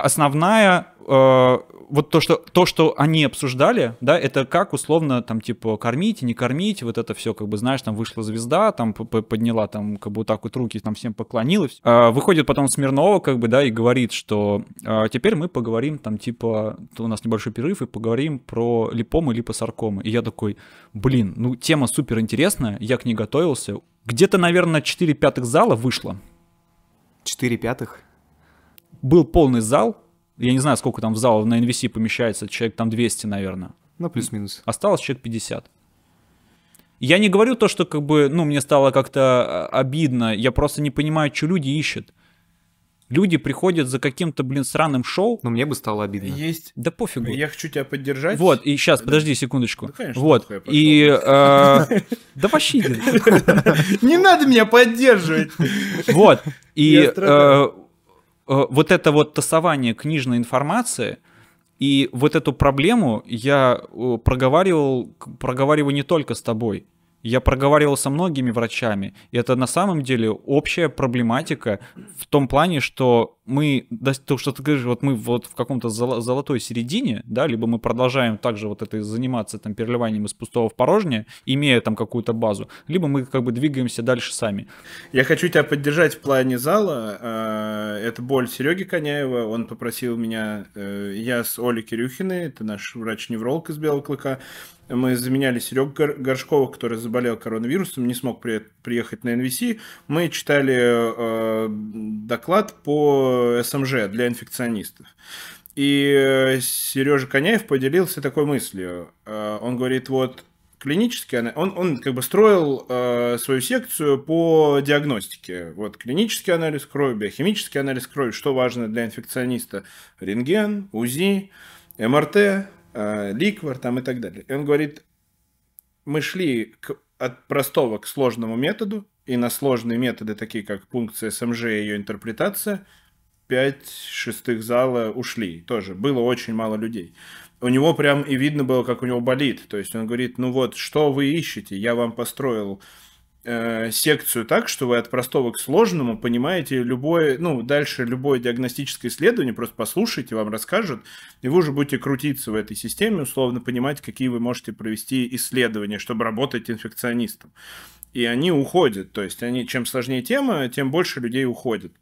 Основная э, вот то, что, то, что они обсуждали, да, это как условно там типа кормить, не кормить, вот это все, как бы, знаешь, там вышла звезда, там подняла там как бы вот так вот руки, там всем поклонилась. А, выходит потом Смирнова, как бы, да, и говорит, что а, теперь мы поговорим там типа, у нас небольшой перерыв, и поговорим про липомы, липосаркомы. И я такой, блин, ну тема супер интересная, я к ней готовился. Где-то, наверное, 4 пятых зала вышло. 4 пятых? Был полный зал, я не знаю, сколько там в зал на NVC помещается, человек там 200, наверное. Ну, плюс-минус. Осталось человек 50. Я не говорю то, что как бы, ну, мне стало как-то а, обидно, я просто не понимаю, что люди ищут. Люди приходят за каким-то, блин, сраным шоу. Но мне бы стало обидно. Есть. Да пофигу. Я хочу тебя поддержать. Вот, и сейчас, подожди секундочку. Да, конечно, вот, и... Э, да пошли Не надо меня поддерживать. Вот, и вот это вот тасование книжной информации, и вот эту проблему я проговаривал, проговариваю не только с тобой. Я проговаривал со многими врачами, и это на самом деле общая проблематика в том плане, что мы, то, что ты говоришь, вот мы вот в каком-то золотой середине, да, либо мы продолжаем также вот это заниматься там переливанием из пустого в порожнее, имея там какую-то базу, либо мы как бы двигаемся дальше сами. Я хочу тебя поддержать в плане зала. Э, это боль Сереги Коняева. Он попросил меня, э, я с Олей Кирюхиной, это наш врач-невролог из Белого Клыка, мы заменяли Серегу Горшкова, который заболел коронавирусом, не смог при, приехать на NVC. Мы читали э, доклад по СМЖ для инфекционистов. И э, Сережа Коняев поделился такой мыслью. Э, он говорит, вот клинический, он, он как бы строил э, свою секцию по диагностике. Вот клинический анализ крови, биохимический анализ крови, что важно для инфекциониста. Рентген, УЗИ, МРТ, э, ликвор там и так далее. И он говорит, мы шли к, от простого к сложному методу, и на сложные методы, такие как пункция СМЖ и ее интерпретация, пять шестых зала ушли. Тоже было очень мало людей. У него прям и видно было, как у него болит. То есть он говорит, ну вот, что вы ищете? Я вам построил э, секцию так, что вы от простого к сложному понимаете любое, ну, дальше любое диагностическое исследование, просто послушайте, вам расскажут, и вы уже будете крутиться в этой системе, условно понимать, какие вы можете провести исследования, чтобы работать инфекционистом. И они уходят, то есть они, чем сложнее тема, тем больше людей уходит.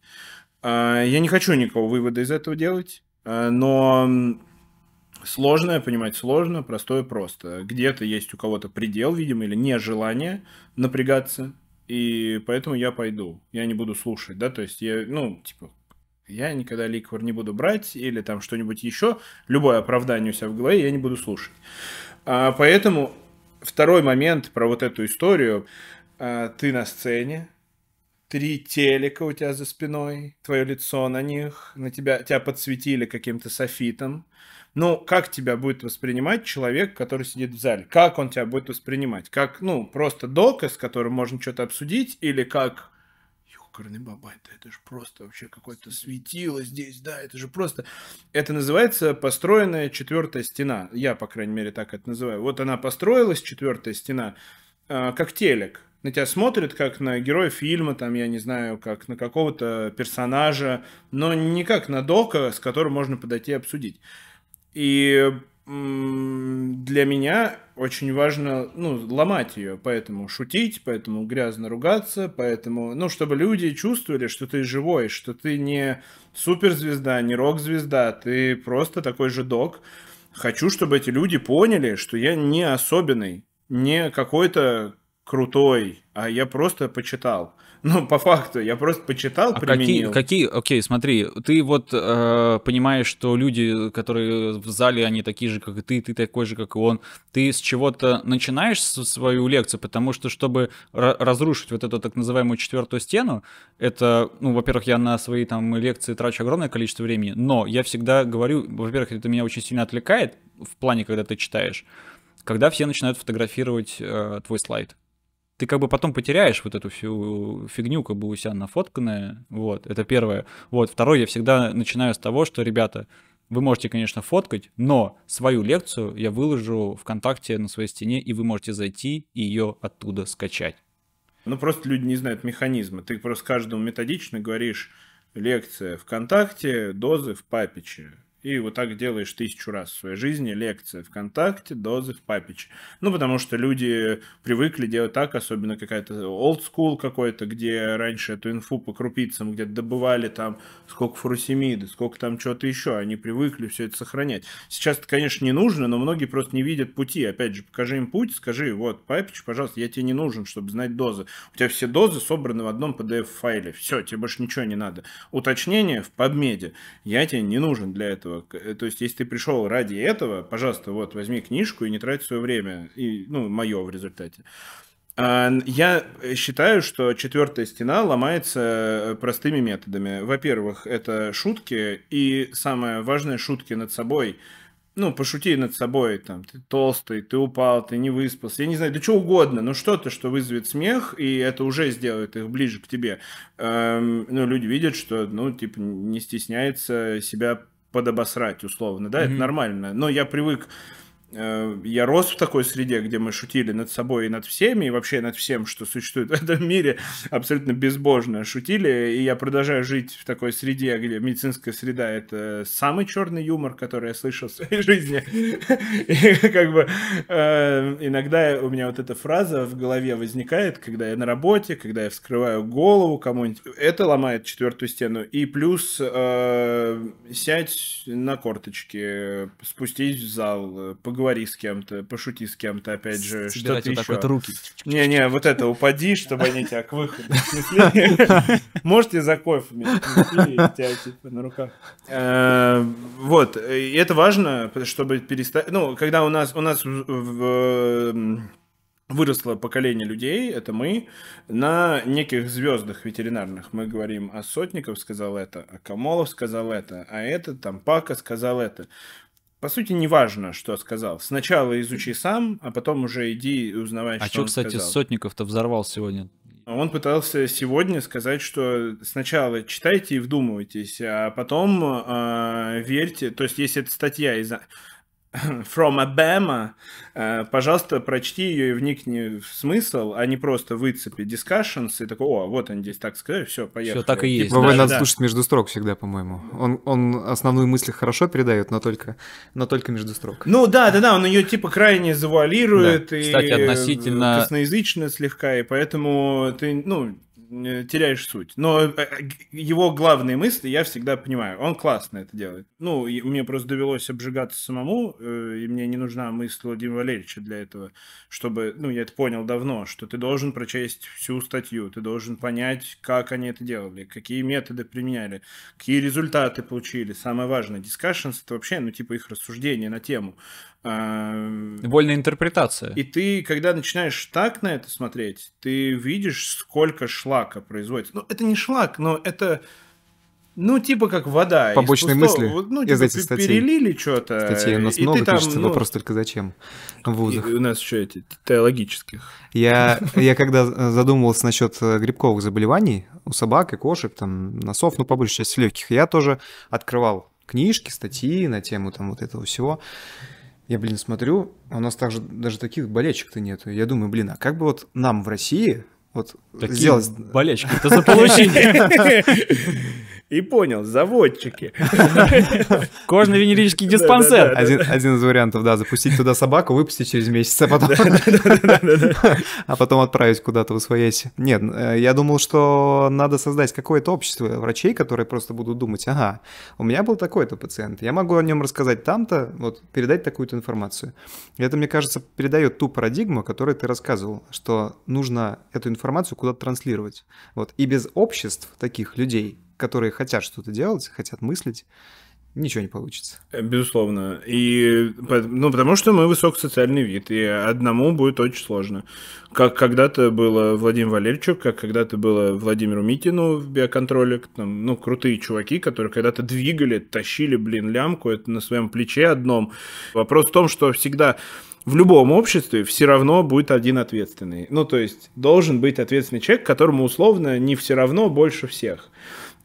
Э, я не хочу никакого вывода из этого делать, э, но Сложное понимать сложно, простое просто. Где-то есть у кого-то предел, видимо, или нежелание напрягаться, и поэтому я пойду. Я не буду слушать, да, то есть я, ну, типа, я никогда ликвор не буду брать или там что-нибудь еще, любое оправдание у себя в голове я не буду слушать. А, поэтому второй момент про вот эту историю. А, ты на сцене, три телека у тебя за спиной, твое лицо на них, на тебя, тебя подсветили каким-то софитом, ну, как тебя будет воспринимать человек, который сидит в зале? Как он тебя будет воспринимать? Как, ну, просто доказ, с которым можно что-то обсудить, или как ёкарный бабай, да это же просто вообще какое-то светило здесь, да, это же просто... Это называется построенная четвертая стена. Я, по крайней мере, так это называю. Вот она построилась, четвертая стена, э, как телек. На тебя смотрят, как на героя фильма, там, я не знаю, как на какого-то персонажа, но не как на дока, с которым можно подойти и обсудить. И для меня очень важно, ну, ломать ее, поэтому шутить, поэтому грязно ругаться, поэтому, ну, чтобы люди чувствовали, что ты живой, что ты не суперзвезда, не рок-звезда, ты просто такой же док. Хочу, чтобы эти люди поняли, что я не особенный, не какой-то крутой, а я просто почитал. Ну, по факту, я просто почитал, а применил. Какие, какие, окей, смотри, ты вот э, понимаешь, что люди, которые в зале, они такие же, как и ты, ты такой же, как и он. Ты с чего-то начинаешь свою лекцию, потому что, чтобы разрушить вот эту так называемую четвертую стену, это, ну, во-первых, я на свои там лекции трачу огромное количество времени, но я всегда говорю, во-первых, это меня очень сильно отвлекает в плане, когда ты читаешь, когда все начинают фотографировать э, твой слайд ты как бы потом потеряешь вот эту всю фигню, как бы у себя нафотканная, вот, это первое. Вот, второе, я всегда начинаю с того, что, ребята, вы можете, конечно, фоткать, но свою лекцию я выложу ВКонтакте на своей стене, и вы можете зайти и ее оттуда скачать. Ну, просто люди не знают механизма. Ты просто каждому методично говоришь лекция ВКонтакте, дозы в Папиче и вот так делаешь тысячу раз в своей жизни, лекция ВКонтакте, дозы в Папиче. Ну, потому что люди привыкли делать так, особенно какая-то old school какой-то, где раньше эту инфу по крупицам где-то добывали там сколько фуросемиды, сколько там чего-то еще, они привыкли все это сохранять. Сейчас это, конечно, не нужно, но многие просто не видят пути. Опять же, покажи им путь, скажи, вот, Папич, пожалуйста, я тебе не нужен, чтобы знать дозы. У тебя все дозы собраны в одном PDF-файле. Все, тебе больше ничего не надо. Уточнение в PubMed. Я тебе не нужен для этого этого. Э, то есть, если ты пришел ради этого, пожалуйста, вот, возьми книжку и не трать свое время. И, ну, мое в результате. А, я считаю, что четвертая стена ломается э, простыми методами. Во-первых, это шутки, и самое важное, шутки над собой. Ну, пошути над собой, там, ты толстый, ты упал, ты не выспался, я не знаю, да что угодно, но что-то, что вызовет смех, и это уже сделает их ближе к тебе. Эм, ну, люди видят, что, ну, типа, не стесняется себя подобосрать, условно, да, mm-hmm. это нормально. Но я привык я рос в такой среде, где мы шутили над собой и над всеми, и вообще над всем, что существует в этом мире, абсолютно безбожно шутили, и я продолжаю жить в такой среде, где медицинская среда — это самый черный юмор, который я слышал в своей жизни. И как бы э, иногда у меня вот эта фраза в голове возникает, когда я на работе, когда я вскрываю голову кому-нибудь, это ломает четвертую стену, и плюс э, сядь на корточки, спустись в зал, поговори поговори с кем-то, пошути с кем-то, опять же, что-то еще. вот руки. Не-не, вот это, упади, чтобы они тебя к выходу Можете за кофе тебя типа на руках. Э, вот, и это важно, чтобы перестать... Ну, когда у нас, у нас выросло поколение людей, это мы, на неких звездах ветеринарных. Мы говорим, а Сотников сказал это, а Камолов сказал это, а этот там Пака сказал это по сути, не важно, что сказал. Сначала изучи сам, а потом уже иди узнавай, а что, что он кстати, сказал. Сотников-то взорвал сегодня? Он пытался сегодня сказать, что сначала читайте и вдумывайтесь, а потом э, верьте. То есть, если это статья из From Alabama, э, пожалуйста, прочти ее и вникни в смысл, а не просто выцепи discussions и такой, о, вот они здесь так сказали, все, поехали. Все так и есть. Типа, да, надо да. слушать между строк всегда, по-моему. Он, он основную мысль хорошо передает, но только, но только между строк. Ну да, да, да, он ее типа крайне завуалирует да. и Кстати, относительно... косноязычно слегка, и поэтому ты, ну, теряешь суть. Но э, его главные мысли я всегда понимаю. Он классно это делает. Ну, мне просто довелось обжигаться самому, э, и мне не нужна мысль Владимира Валерьевича для этого, чтобы, ну, я это понял давно, что ты должен прочесть всю статью, ты должен понять, как они это делали, какие методы применяли, какие результаты получили. Самое важное, discussions — это вообще, ну, типа их рассуждения на тему. Вольная интерпретация. И ты, когда начинаешь так на это смотреть, ты видишь, сколько шлака производится. Ну, это не шлак, но это, ну, типа как вода. Побочные мысли ну, типа, из этих статей. Перелили что-то. Статей у нас много там, пишется, ну, вопрос только зачем в вузах. у нас еще эти теологических. Я, я когда задумывался насчет э, грибковых заболеваний у собак и кошек, там, носов, ну, по большей части легких, я тоже открывал книжки, статьи на тему там вот этого всего. Я, блин, смотрю, а у нас также даже таких болельщиков-то нету. Я думаю, блин, а как бы вот нам в России вот Такие сделать... болельщики, это заполучение. И понял, заводчики. Кожно-венерический диспансер. Один, из вариантов, да, запустить туда собаку, выпустить через месяц, а потом, а потом отправить куда-то в своясь. Нет, э, я думал, что надо создать какое-то общество врачей, которые просто будут думать, ага, у меня был такой-то пациент, я могу о нем рассказать там-то, вот, передать такую-то информацию. И это, мне кажется, передает ту парадигму, о которой ты рассказывал, что нужно эту информацию куда-то транслировать. Вот. И без обществ таких людей которые хотят что-то делать, хотят мыслить, ничего не получится. Э, безусловно. И, ну, потому что мы высокосоциальный вид, и одному будет очень сложно. Как когда-то было Владимир Валерьевичу, как когда-то было Владимиру Митину в биоконтроле, там, ну, крутые чуваки, которые когда-то двигали, тащили, блин, лямку, это на своем плече одном. Вопрос в том, что всегда в любом обществе все равно будет один ответственный. Ну, то есть должен быть ответственный человек, которому условно не все равно больше всех.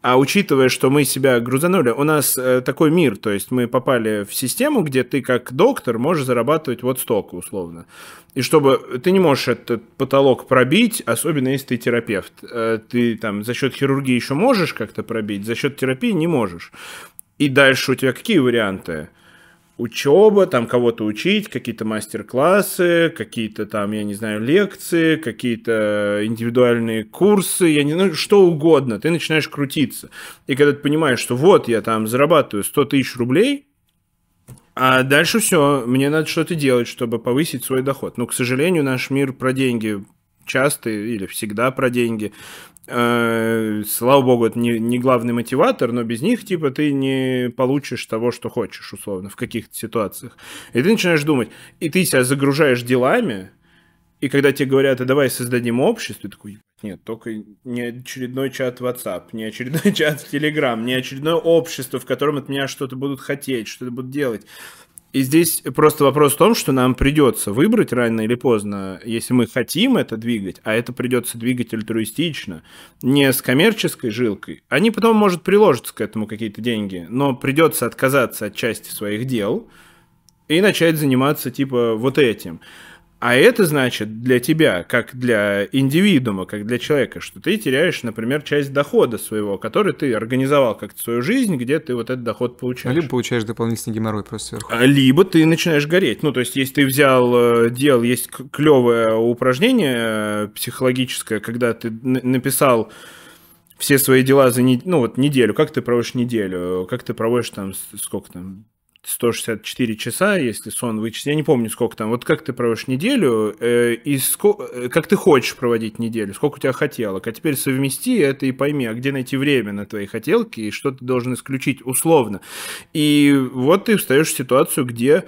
А учитывая, что мы себя грузанули, у нас э, такой мир, то есть мы попали в систему, где ты как доктор можешь зарабатывать вот столько условно. И чтобы ты не можешь этот потолок пробить, особенно если ты терапевт. Э, ты там за счет хирургии еще можешь как-то пробить, за счет терапии не можешь. И дальше у тебя какие варианты? Учеба, там кого-то учить, какие-то мастер-классы, какие-то там, я не знаю, лекции, какие-то индивидуальные курсы, я не знаю, что угодно. Ты начинаешь крутиться. И когда ты понимаешь, что вот я там зарабатываю 100 тысяч рублей, а дальше все, мне надо что-то делать, чтобы повысить свой доход. Но, к сожалению, наш мир про деньги часто или всегда про деньги. Э, слава богу, это не, не главный мотиватор, но без них, типа, ты не получишь того, что хочешь, условно, в каких-то ситуациях. И ты начинаешь думать, и ты себя загружаешь делами, И когда тебе говорят, а давай создадим общество, ты такой, нет, только не очередной чат в WhatsApp, не очередной чат в Telegram, не очередное общество, в котором от меня что-то будут хотеть, что-то будут делать. И здесь просто вопрос в том, что нам придется выбрать рано или поздно, если мы хотим это двигать, а это придется двигать альтруистично, не с коммерческой жилкой. Они потом, может, приложатся к этому какие-то деньги, но придется отказаться от части своих дел и начать заниматься типа вот этим. А это значит для тебя, как для индивидуума, как для человека, что ты теряешь, например, часть дохода своего, который ты организовал как-то свою жизнь, где ты вот этот доход получаешь. Либо получаешь дополнительный геморрой просто сверху. А, либо ты начинаешь гореть. Ну, то есть, если ты взял, э, делал, есть клевое упражнение э, психологическое, когда ты написал все свои дела за не... ну, вот неделю, как ты проводишь неделю, как ты проводишь там, сколько там, 164 часа, если сон вычесть. Я не помню, сколько там. Вот как ты проводишь неделю, э, и ско... Э, как ты хочешь проводить неделю, сколько у тебя хотелок. А теперь совмести это и пойми, а где найти время на твои хотелки, и что ты должен исключить условно. И вот ты встаешь в ситуацию, где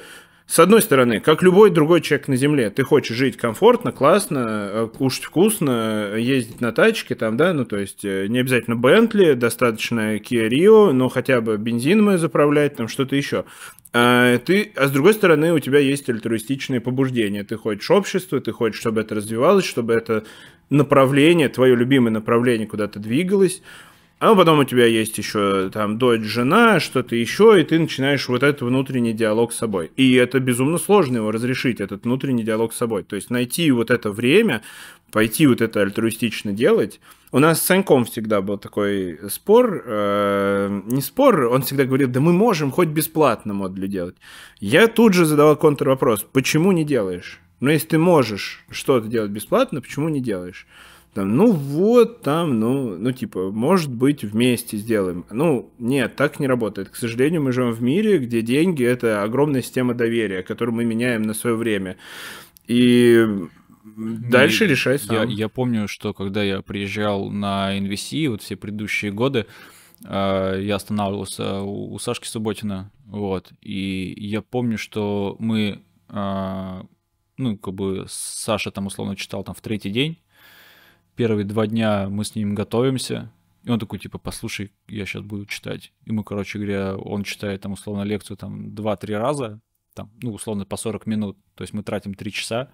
с одной стороны, как любой другой человек на Земле, ты хочешь жить комфортно, классно, э, кушать вкусно, ездить на тачке, там, да, ну, то есть э, не обязательно Бентли, достаточно Kia Rio, но хотя бы бензин мы заправлять, там, что-то еще. А, ты, а с другой стороны, у тебя есть альтруистичные побуждения. Ты хочешь общество, ты хочешь, чтобы это развивалось, чтобы это направление, твое любимое направление куда-то двигалось. А потом у тебя есть еще там дочь, жена, что-то еще, и ты начинаешь вот этот внутренний диалог с собой. И это безумно сложно его разрешить, этот внутренний диалог с собой. То есть найти вот это время, пойти вот это альтруистично делать. У нас с Саньком всегда был такой спор, э, не спор, он всегда говорил, да мы можем хоть бесплатно модуль делать. Я тут же задавал контрвопрос, почему не делаешь? Ну, если ты можешь что-то делать бесплатно, почему не делаешь? Там, ну вот, там, ну, ну, типа, может быть, вместе сделаем. Ну, нет, так не работает. К сожалению, мы живем в мире, где деньги — это огромная система доверия, которую мы меняем на свое время. И дальше решай сам. Я, я помню, что когда я приезжал на NVC, вот все предыдущие годы, а, я останавливался у, у Сашки Субботина, вот, и я помню, что мы, а, ну, как бы Саша там условно читал там в третий день, первые два дня мы с ним готовимся, и он такой, типа, послушай, я сейчас буду читать. И мы, короче говоря, он читает там, условно, лекцию там 2-3 раза, там, ну, условно, по 40 минут. То есть мы тратим 3 часа,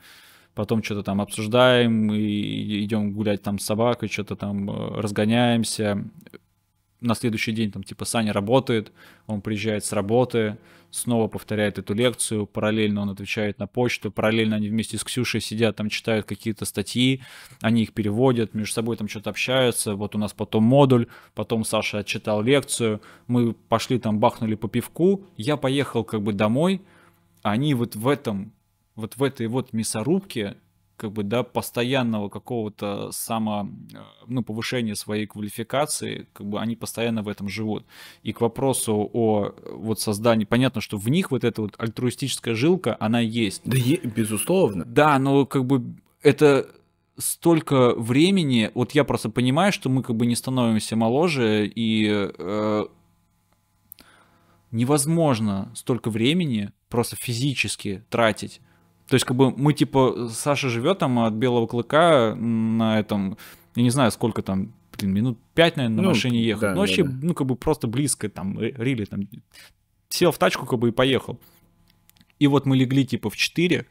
потом что-то там обсуждаем, и идем гулять там с собакой, что-то там э, разгоняемся. На следующий день там, типа, Саня работает, он приезжает с работы, снова повторяет эту лекцию, параллельно он отвечает на почту, параллельно они вместе с Ксюшей сидят, там читают какие-то статьи, они их переводят, между собой там что-то общаются, вот у нас потом модуль, потом Саша отчитал лекцию, мы пошли там бахнули по пивку, я поехал как бы домой, они вот в этом, вот в этой вот мясорубке как бы, да, постоянного какого-то само, ну, повышения своей квалификации, как бы они постоянно в этом живут. И к вопросу о вот создании, понятно, что в них вот эта вот альтруистическая жилка, она есть. Да, е- безусловно. Да, но как бы это столько времени, вот я просто понимаю, что мы как бы не становимся моложе, и э, невозможно столько времени просто физически тратить то есть, как бы мы, типа, Саша живет там от Белого Клыка на этом, я не знаю, сколько там, блин, минут пять, наверное, на ну, машине ехал. Да, ну, вообще, да, да. ну, как бы просто близко, там, рили, там, сел в тачку, как бы, и поехал. И вот мы легли, типа, в 4,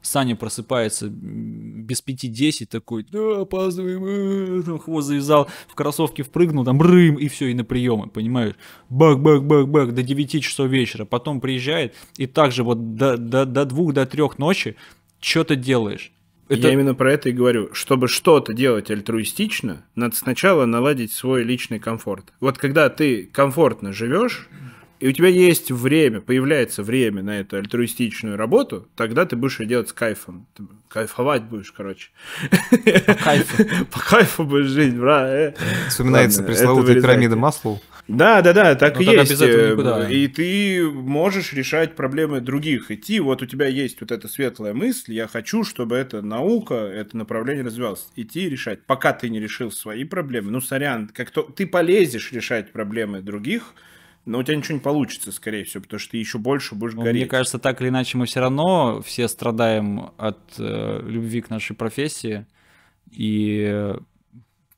Саня просыпается без пяти десять, такой, да, опаздываем, там хвост завязал, в кроссовке впрыгнул, там, брым, и все, и на приемы, понимаешь? Бак-бак-бак-бак, до 9 часов вечера, потом приезжает, и также вот до, до, до двух, до трех ночи что-то делаешь. Это... Я именно про это и говорю. Чтобы что-то делать альтруистично, надо сначала наладить свой личный комфорт. Вот когда ты комфортно живешь, и у тебя есть время, появляется время на эту альтруистичную работу, тогда ты будешь ее делать с кайфом. Ты кайфовать будешь, короче. По кайфу. По кайфу будешь жить, бра. Э. Вспоминается пресловутая пирамида Маслоу. Да, да, да, так Но и есть. Без этого никуда. И ты можешь решать проблемы других. Идти, вот у тебя есть вот эта светлая мысль, я хочу, чтобы эта наука, это направление развивалось. Идти и решать. Пока ты не решил свои проблемы, ну, сорян, как то ты полезешь решать проблемы других – но у тебя ничего не получится, скорее всего, потому что ты еще больше будешь ну, гореть. Мне кажется, так или иначе мы все равно все страдаем от э, любви к нашей профессии и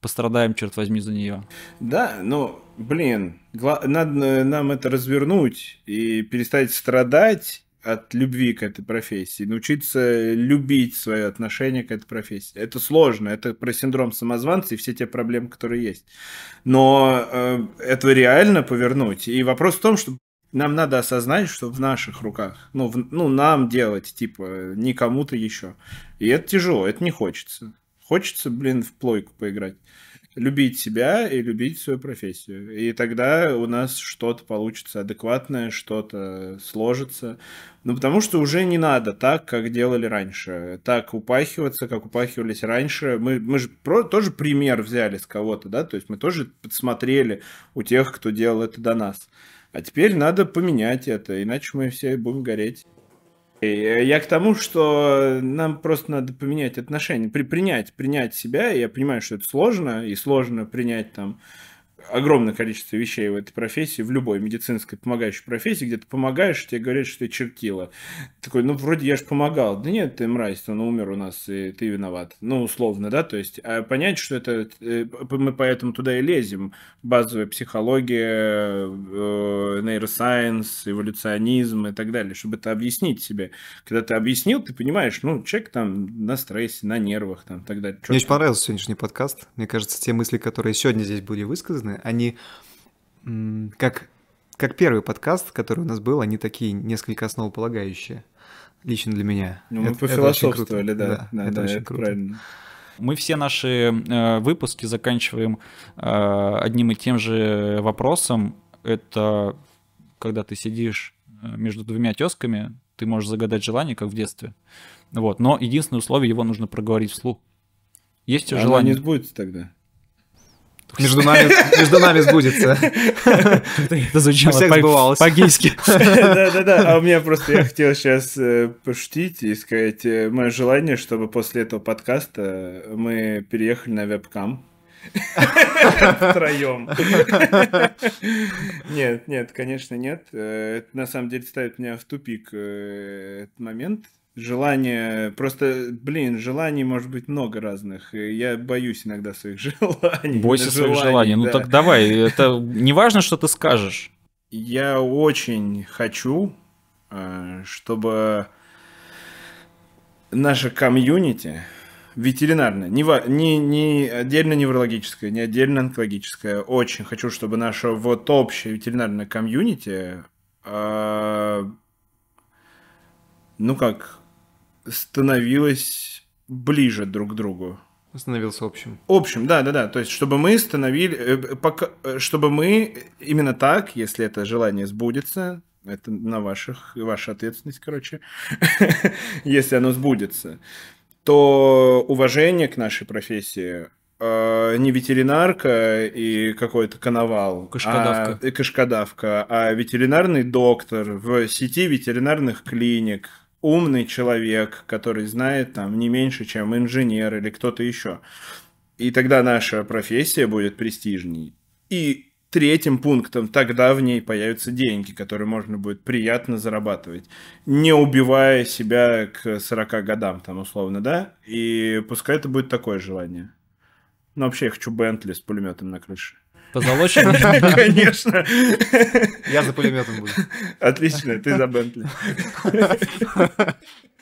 пострадаем, черт возьми, за нее. Да, но, блин, надо нам это развернуть и перестать страдать от любви к этой профессии, научиться любить свое отношение к этой профессии. Это сложно, это про синдром самозванца и все те проблемы, которые есть. Но э, это реально повернуть. И вопрос в том, что нам надо осознать, что в наших руках. Ну, в, ну нам делать, типа, не кому-то еще. И это тяжело, это не хочется. Хочется, блин, в плойку поиграть любить себя и любить свою профессию. И тогда у нас что-то получится адекватное, что-то сложится. Ну, потому что уже не надо так, как делали раньше. Так упахиваться, как упахивались раньше. Мы, мы же про, тоже пример взяли с кого-то, да, то есть мы тоже подсмотрели у тех, кто делал это до нас. А теперь надо поменять это, иначе мы все будем гореть. Я к тому, что нам просто надо поменять отношения, при, принять, принять себя. Я понимаю, что это сложно, и сложно принять там огромное количество вещей в этой профессии, в любой медицинской помогающей профессии, где ты помогаешь, тебе говорят, что ты чертила. Такой, ну, вроде я же помогал. Да нет, ты мразь, он умер у нас, и ты виноват. Ну, условно, да, то есть а понять, что это... Э, мы поэтому туда и лезем. Базовая психология, э, нейросайенс, эволюционизм и так далее, чтобы это объяснить себе. Когда ты объяснил, ты понимаешь, ну, человек там на стрессе, на нервах, там, так далее. Мне очень понравился сегодняшний подкаст. Мне кажется, те мысли, которые сегодня здесь были высказаны, они как, как первый подкаст, который у нас был, они такие несколько основополагающие. Лично для меня. Ну, мы это, пофилософствовали, да. Да, да, это, да, это круто. правильно. Мы все наши э, выпуски заканчиваем э, одним и тем же вопросом. Это когда ты сидишь э, между двумя тесками, ты можешь загадать желание, как в детстве. Вот. Но единственное условие, его нужно проговорить вслух. Есть а желание... не сбудется тогда. Между нами, между нами сбудется. Это звучало по-гейски. Да-да-да, а у меня просто, я хотел сейчас э, пошутить и сказать, э, мое желание, чтобы после этого подкаста мы переехали на вебкам. Втроем. Нет, нет, конечно, нет. Э, это на самом деле ставит меня в тупик этот момент желание, просто, блин, желаний может быть много разных. Я боюсь иногда своих желаний. Бойся своих желаний. Ну да. Ну так давай, это не важно, что ты скажешь. Я очень хочу, э, чтобы наша комьюнити ветеринарная, не, не, не отдельно неврологическая, не отдельно онкологическая, очень хочу, чтобы наша вот общая ветеринарная комьюнити э, ну как, становилась ближе друг к другу. Становился общим. Общим, да, да, да. То есть, чтобы мы становили, э, пока, э, чтобы мы именно так, если это желание сбудется, это на ваших, ваша ответственность, короче, если оно сбудется, то уважение к нашей профессии э, не ветеринарка и какой-то коновал, кашкадавка. А, кашкадавка, а ветеринарный доктор в сети ветеринарных клиник, умный человек, который знает там не меньше, чем инженер или кто-то еще. И тогда наша профессия будет престижней. И третьим пунктом тогда в ней появятся деньги, которые можно будет приятно зарабатывать, не убивая себя к 40 годам, там условно, да? И пускай это будет такое желание. Ну, вообще, я хочу Бентли с пулеметом на крыше. Позолоченный? Конечно. Я за пулеметом буду. Отлично, ты за Бентли.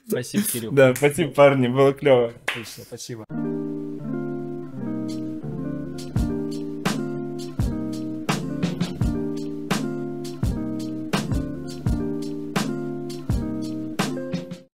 Спасибо, Кирилл. Да, спасибо, парни, было клево. Спасибо.